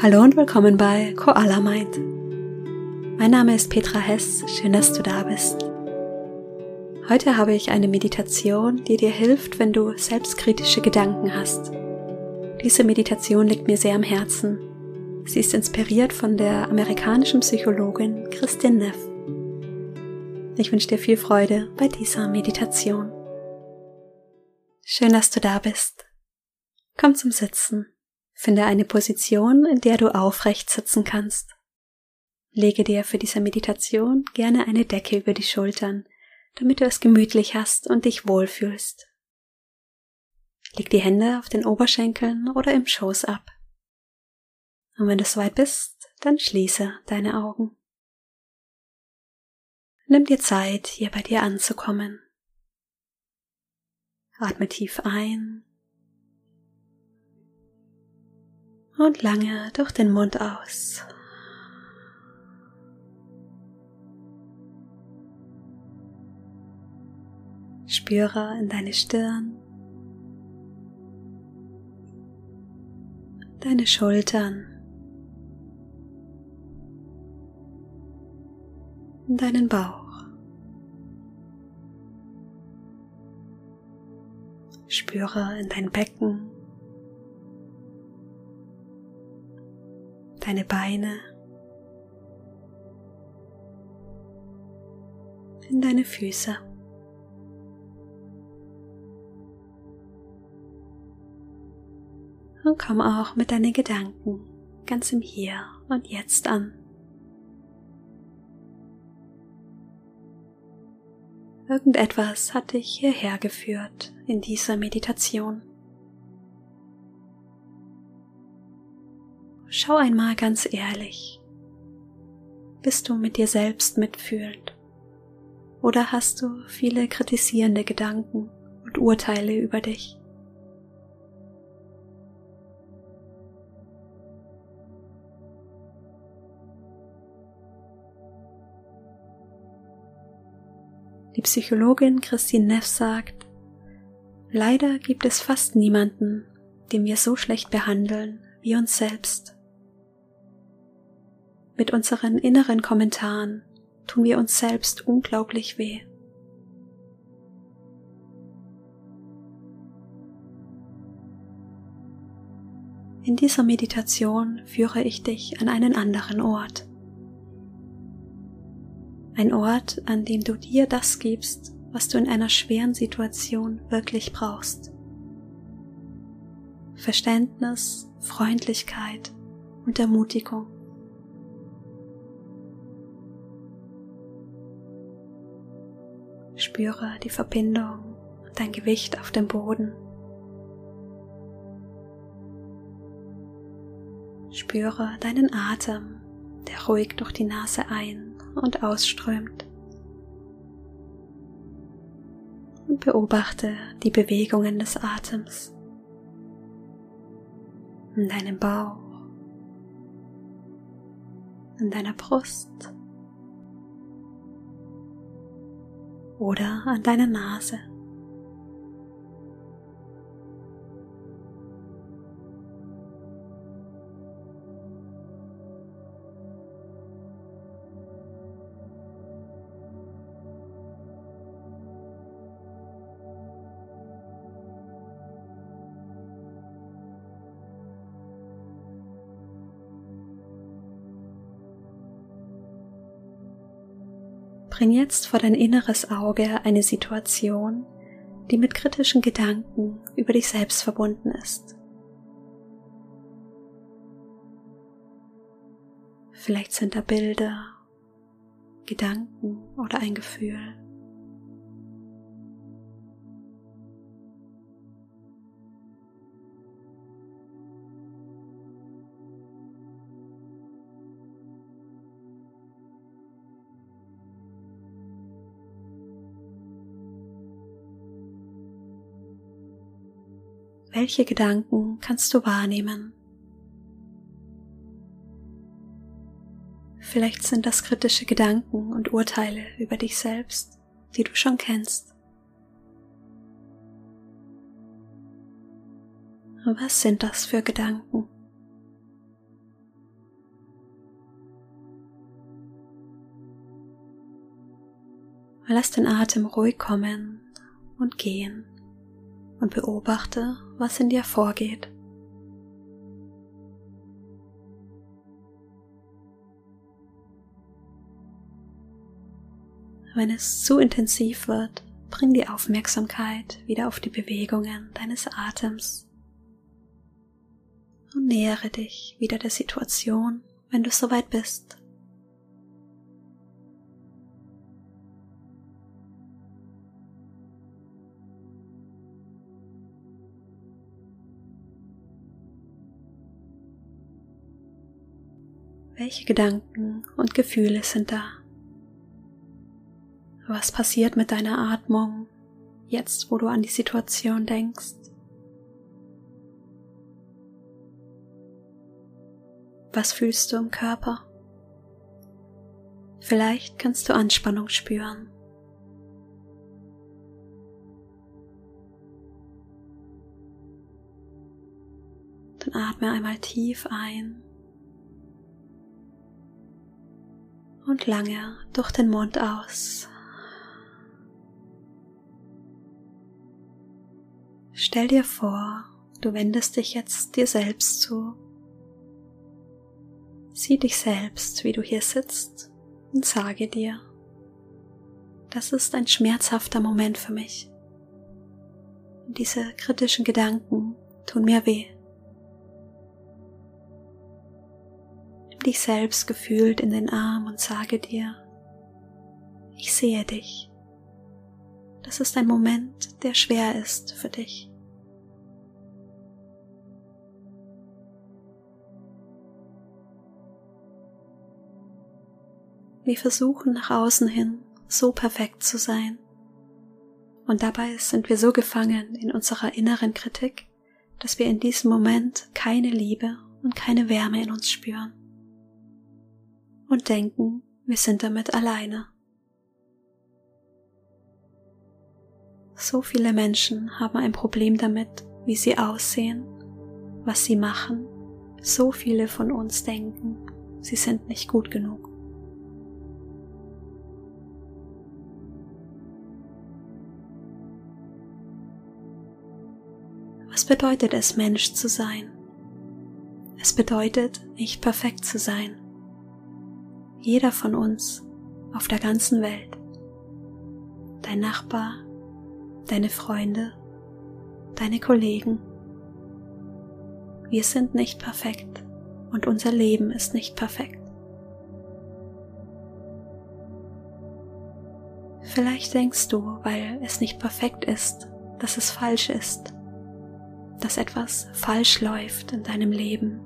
Hallo und willkommen bei Koala Mind. Mein Name ist Petra Hess, schön, dass du da bist. Heute habe ich eine Meditation, die dir hilft, wenn du selbstkritische Gedanken hast. Diese Meditation liegt mir sehr am Herzen. Sie ist inspiriert von der amerikanischen Psychologin Christine Neff. Ich wünsche dir viel Freude bei dieser Meditation. Schön, dass du da bist. Komm zum Sitzen. Finde eine Position, in der du aufrecht sitzen kannst. Lege dir für diese Meditation gerne eine Decke über die Schultern, damit du es gemütlich hast und dich wohlfühlst. Leg die Hände auf den Oberschenkeln oder im Schoß ab. Und wenn du soweit bist, dann schließe deine Augen. Nimm dir Zeit, hier bei dir anzukommen. Atme tief ein und lange durch den Mund aus. Spüre in deine Stirn, deine Schultern, in deinen Bauch. Spüre in dein Becken. Deine Beine, in deine Füße. Und komm auch mit deinen Gedanken ganz im Hier und Jetzt an. Irgendetwas hat dich hierher geführt in dieser Meditation. Schau einmal ganz ehrlich. Bist du mit dir selbst mitfühlend? Oder hast du viele kritisierende Gedanken und Urteile über dich? Die Psychologin Christine Neff sagt, leider gibt es fast niemanden, den wir so schlecht behandeln wie uns selbst. Mit unseren inneren Kommentaren tun wir uns selbst unglaublich weh. In dieser Meditation führe ich dich an einen anderen Ort. Ein Ort, an dem du dir das gibst, was du in einer schweren Situation wirklich brauchst. Verständnis, Freundlichkeit und Ermutigung. Spüre die Verbindung und dein Gewicht auf dem Boden. Spüre deinen Atem, der ruhig durch die Nase ein- und ausströmt. Und beobachte die Bewegungen des Atems in deinem Bauch, in deiner Brust oder an deiner Nase. Bring jetzt vor dein inneres Auge eine Situation, die mit kritischen Gedanken über dich selbst verbunden ist. Vielleicht sind da Bilder, Gedanken oder ein Gefühl. Welche Gedanken kannst du wahrnehmen? Vielleicht sind das kritische Gedanken und Urteile über dich selbst, die du schon kennst. Was sind das für Gedanken? Lass den Atem ruhig kommen und gehen und beobachte, was in dir vorgeht. Wenn es zu intensiv wird, bring die Aufmerksamkeit wieder auf die Bewegungen deines Atems und nähere dich wieder der Situation, wenn du soweit bist. Welche Gedanken und Gefühle sind da? Was passiert mit deiner Atmung jetzt, wo du an die Situation denkst? Was fühlst du im Körper? Vielleicht kannst du Anspannung spüren. Dann atme einmal tief ein und lange durch den Mund aus. Stell dir vor, du wendest dich jetzt dir selbst zu. Sieh dich selbst, wie du hier sitzt und sage dir, das ist ein schmerzhafter Moment für mich. Diese kritischen Gedanken tun mir weh. Nimm dich selbst gefühlt in den Arm und sage dir, ich sehe dich. Das ist ein Moment, der schwer ist für dich. Wir versuchen nach außen hin so perfekt zu sein. Und dabei sind wir so gefangen in unserer inneren Kritik, dass wir in diesem Moment keine Liebe und keine Wärme in uns spüren. Und denken, wir sind damit alleine. So viele Menschen haben ein Problem damit, wie sie aussehen, was sie machen. So viele von uns denken, sie sind nicht gut genug. Was bedeutet es, Mensch zu sein? Es bedeutet, nicht perfekt zu sein. Jeder von uns auf der ganzen Welt. Dein Nachbar, deine Freunde, deine Kollegen. Wir sind nicht perfekt und unser Leben ist nicht perfekt. Vielleicht denkst du, weil es nicht perfekt ist, dass es falsch ist dass etwas falsch läuft in deinem Leben,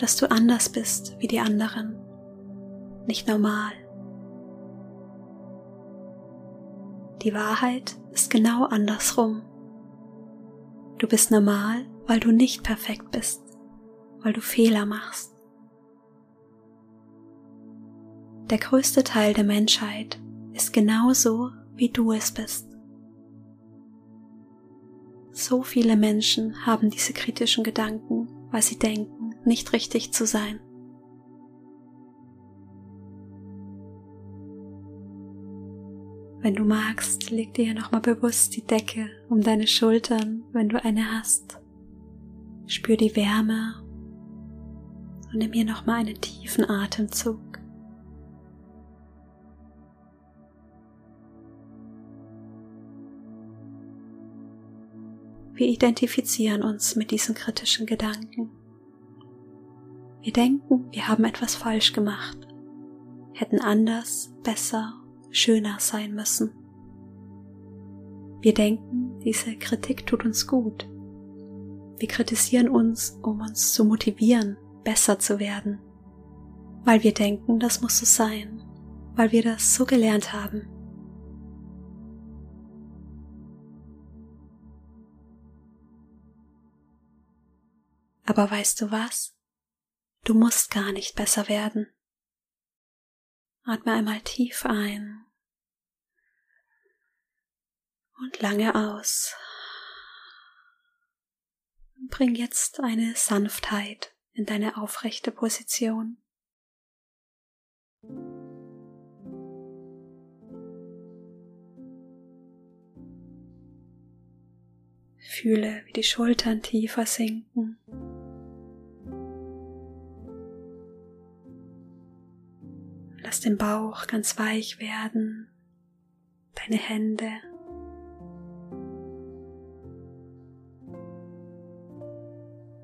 dass du anders bist wie die anderen, nicht normal. Die Wahrheit ist genau andersrum. Du bist normal, weil du nicht perfekt bist, weil du Fehler machst. Der größte Teil der Menschheit ist genauso, wie du es bist. So viele Menschen haben diese kritischen Gedanken, weil sie denken, nicht richtig zu sein. Wenn du magst, leg dir nochmal bewusst die Decke um deine Schultern, wenn du eine hast. Spür die Wärme und nimm hier nochmal einen tiefen Atemzug. Wir identifizieren uns mit diesen kritischen Gedanken. Wir denken, wir haben etwas falsch gemacht, hätten anders, besser, schöner sein müssen. Wir denken, diese Kritik tut uns gut. Wir kritisieren uns, um uns zu motivieren, besser zu werden, weil wir denken, das muss so sein, weil wir das so gelernt haben. Aber weißt du was? Du musst gar nicht besser werden. Atme einmal tief ein und lange aus. Bring jetzt eine Sanftheit in deine aufrechte Position. Fühle, wie die Schultern tiefer sinken Lass den Bauch ganz weich werden, deine Hände.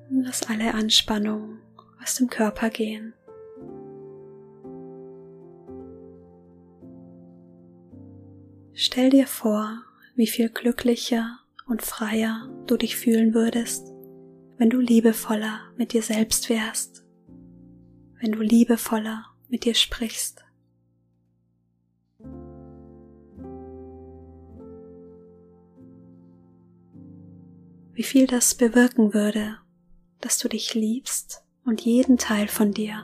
Lass alle Anspannung aus dem Körper gehen. Stell dir vor, wie viel glücklicher und freier du dich fühlen würdest, wenn du liebevoller mit dir selbst wärst, wenn du liebevoller mit dir sprichst. Wie viel das bewirken würde, dass du dich liebst und jeden Teil von dir.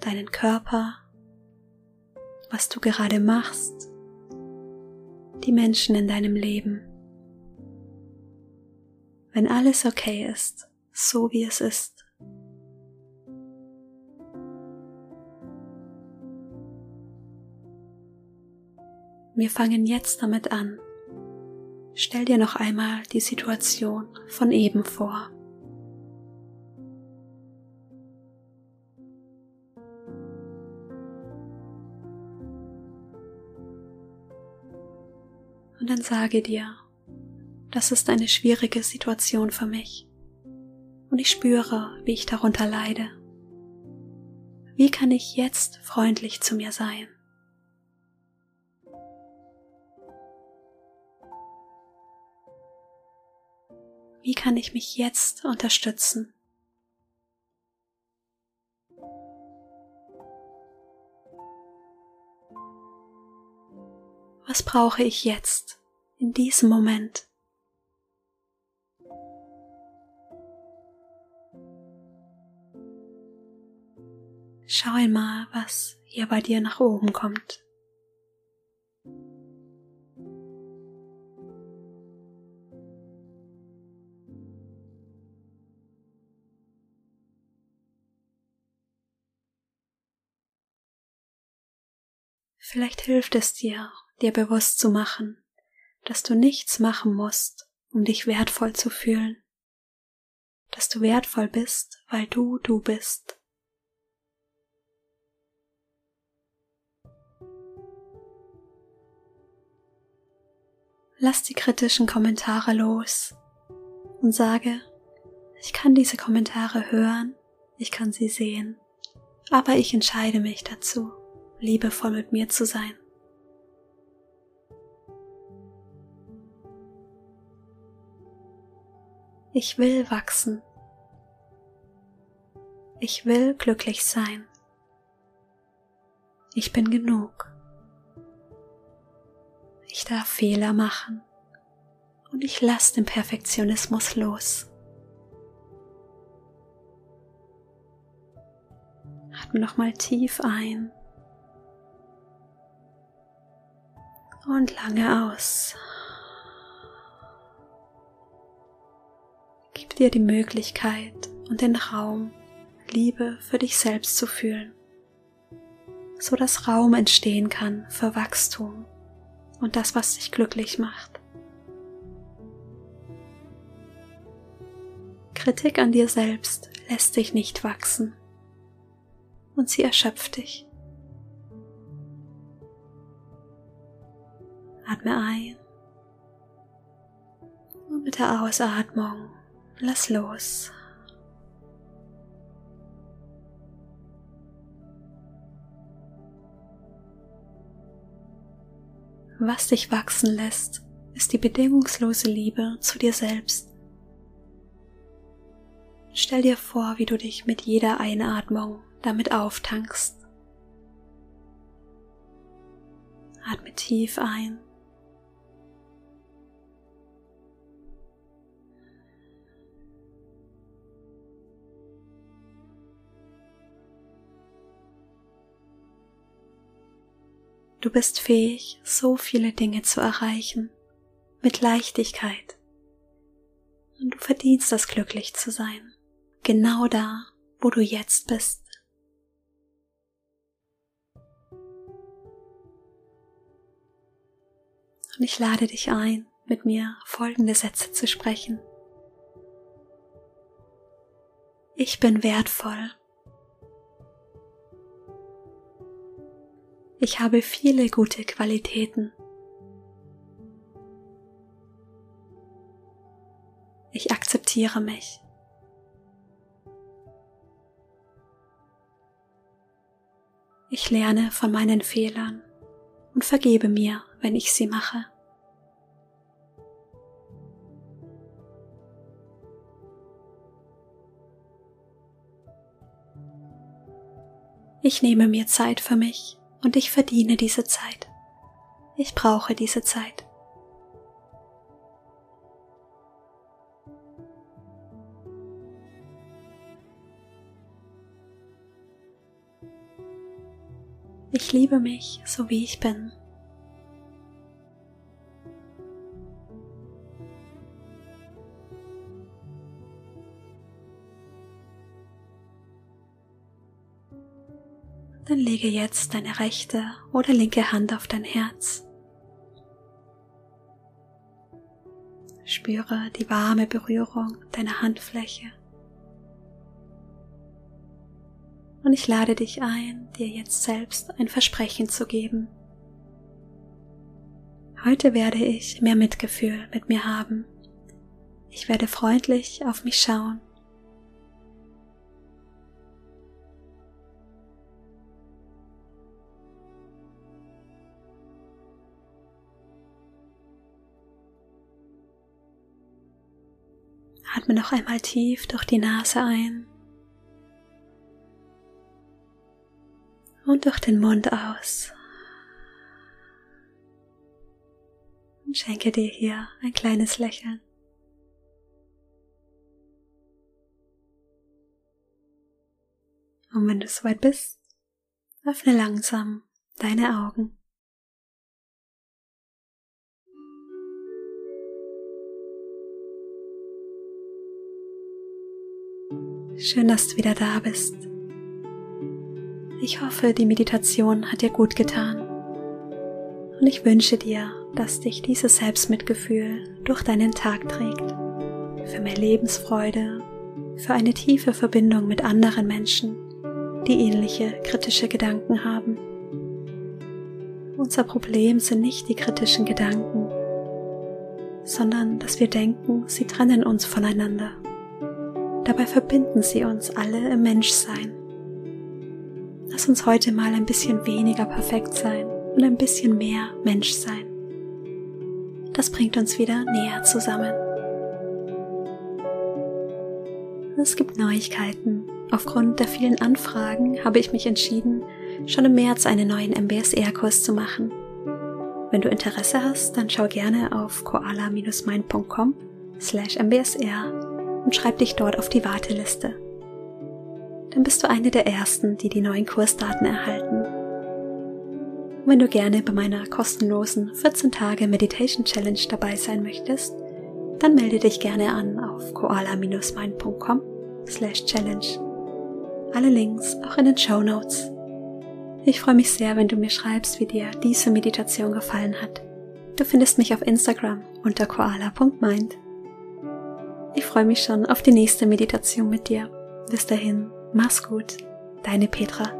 Deinen Körper, was du gerade machst, die Menschen in deinem Leben. Wenn alles okay ist, so wie es ist. Wir fangen jetzt damit an. Stell dir noch einmal die Situation von eben vor. Und dann sage dir, das ist eine schwierige Situation für mich. Und ich spüre, wie ich darunter leide. Wie kann ich jetzt freundlich zu mir sein? Wie kann ich mich jetzt unterstützen? Was brauche ich jetzt, in diesem Moment? Schau einmal, was hier bei dir nach oben kommt. Vielleicht hilft es dir, dir bewusst zu machen, dass du nichts machen musst, um dich wertvoll zu fühlen, dass du wertvoll bist, weil du du bist. Lass die kritischen Kommentare los und sage, ich kann diese Kommentare hören, ich kann sie sehen, aber ich entscheide mich dazu liebevoll mit mir zu sein. Ich will wachsen. Ich will glücklich sein. Ich bin genug. Ich darf Fehler machen und ich lasse den Perfektionismus los. Atme nochmal tief ein und lange aus. Gib dir die Möglichkeit und den Raum, Liebe für dich selbst zu fühlen, so dass Raum entstehen kann für Wachstum und das, was dich glücklich macht. Kritik an dir selbst lässt dich nicht wachsen und sie erschöpft dich. Atme ein und mit der Ausatmung lass los. Was dich wachsen lässt, ist die bedingungslose Liebe zu dir selbst. Stell dir vor, wie du dich mit jeder Einatmung damit auftankst. Atme tief ein Du bist fähig, so viele Dinge zu erreichen, mit Leichtigkeit. Und du verdienst das glücklich zu sein, genau da, wo du jetzt bist. Und ich lade dich ein, mit mir folgende Sätze zu sprechen. Ich bin wertvoll. Ich habe viele gute Qualitäten. Ich akzeptiere mich. Ich lerne von meinen Fehlern und vergebe mir, wenn ich sie mache. Ich nehme mir Zeit für mich und ich verdiene diese Zeit. Ich brauche diese Zeit. Ich liebe mich so wie ich bin. Dann lege jetzt deine rechte oder linke Hand auf dein Herz. Spüre die warme Berührung deiner Handfläche. Und ich lade dich ein, dir jetzt selbst ein Versprechen zu geben. Heute werde ich mehr Mitgefühl mit mir haben. Ich werde freundlich auf mich schauen. Atme noch einmal tief durch die Nase ein und durch den Mund aus. Und schenke dir hier ein kleines Lächeln. Und wenn du soweit bist, öffne langsam deine Augen. Schön, dass du wieder da bist. Ich hoffe, die Meditation hat dir gut getan. Und ich wünsche dir, dass dich dieses Selbstmitgefühl durch deinen Tag trägt. Für mehr Lebensfreude, für eine tiefe Verbindung mit anderen Menschen, die ähnliche kritische Gedanken haben. Unser Problem sind nicht die kritischen Gedanken, sondern dass wir denken, sie trennen uns voneinander. Dabei verbinden sie uns alle im Menschsein. Lass uns heute mal ein bisschen weniger perfekt sein und ein bisschen mehr Mensch sein. Das bringt uns wieder näher zusammen. Es gibt Neuigkeiten. Aufgrund der vielen Anfragen habe ich mich entschieden, schon im März einen neuen MBSR-Kurs zu machen. Wenn du Interesse hast, dann schau gerne auf koala-mind.com slash mbsr und schreib dich dort auf die Warteliste. Dann bist du eine der ersten, die die neuen Kursdaten erhalten. Und wenn du gerne bei meiner kostenlosen 14 Tage Meditation Challenge dabei sein möchtest, dann melde dich gerne an auf koala-mind.com slash challenge. Alle Links auch in den Show Notes. Ich freue mich sehr, wenn du mir schreibst, wie dir diese Meditation gefallen hat. Du findest mich auf Instagram unter koala.mind. Ich freue mich schon auf die nächste Meditation mit dir. Bis dahin, mach's gut, deine Petra.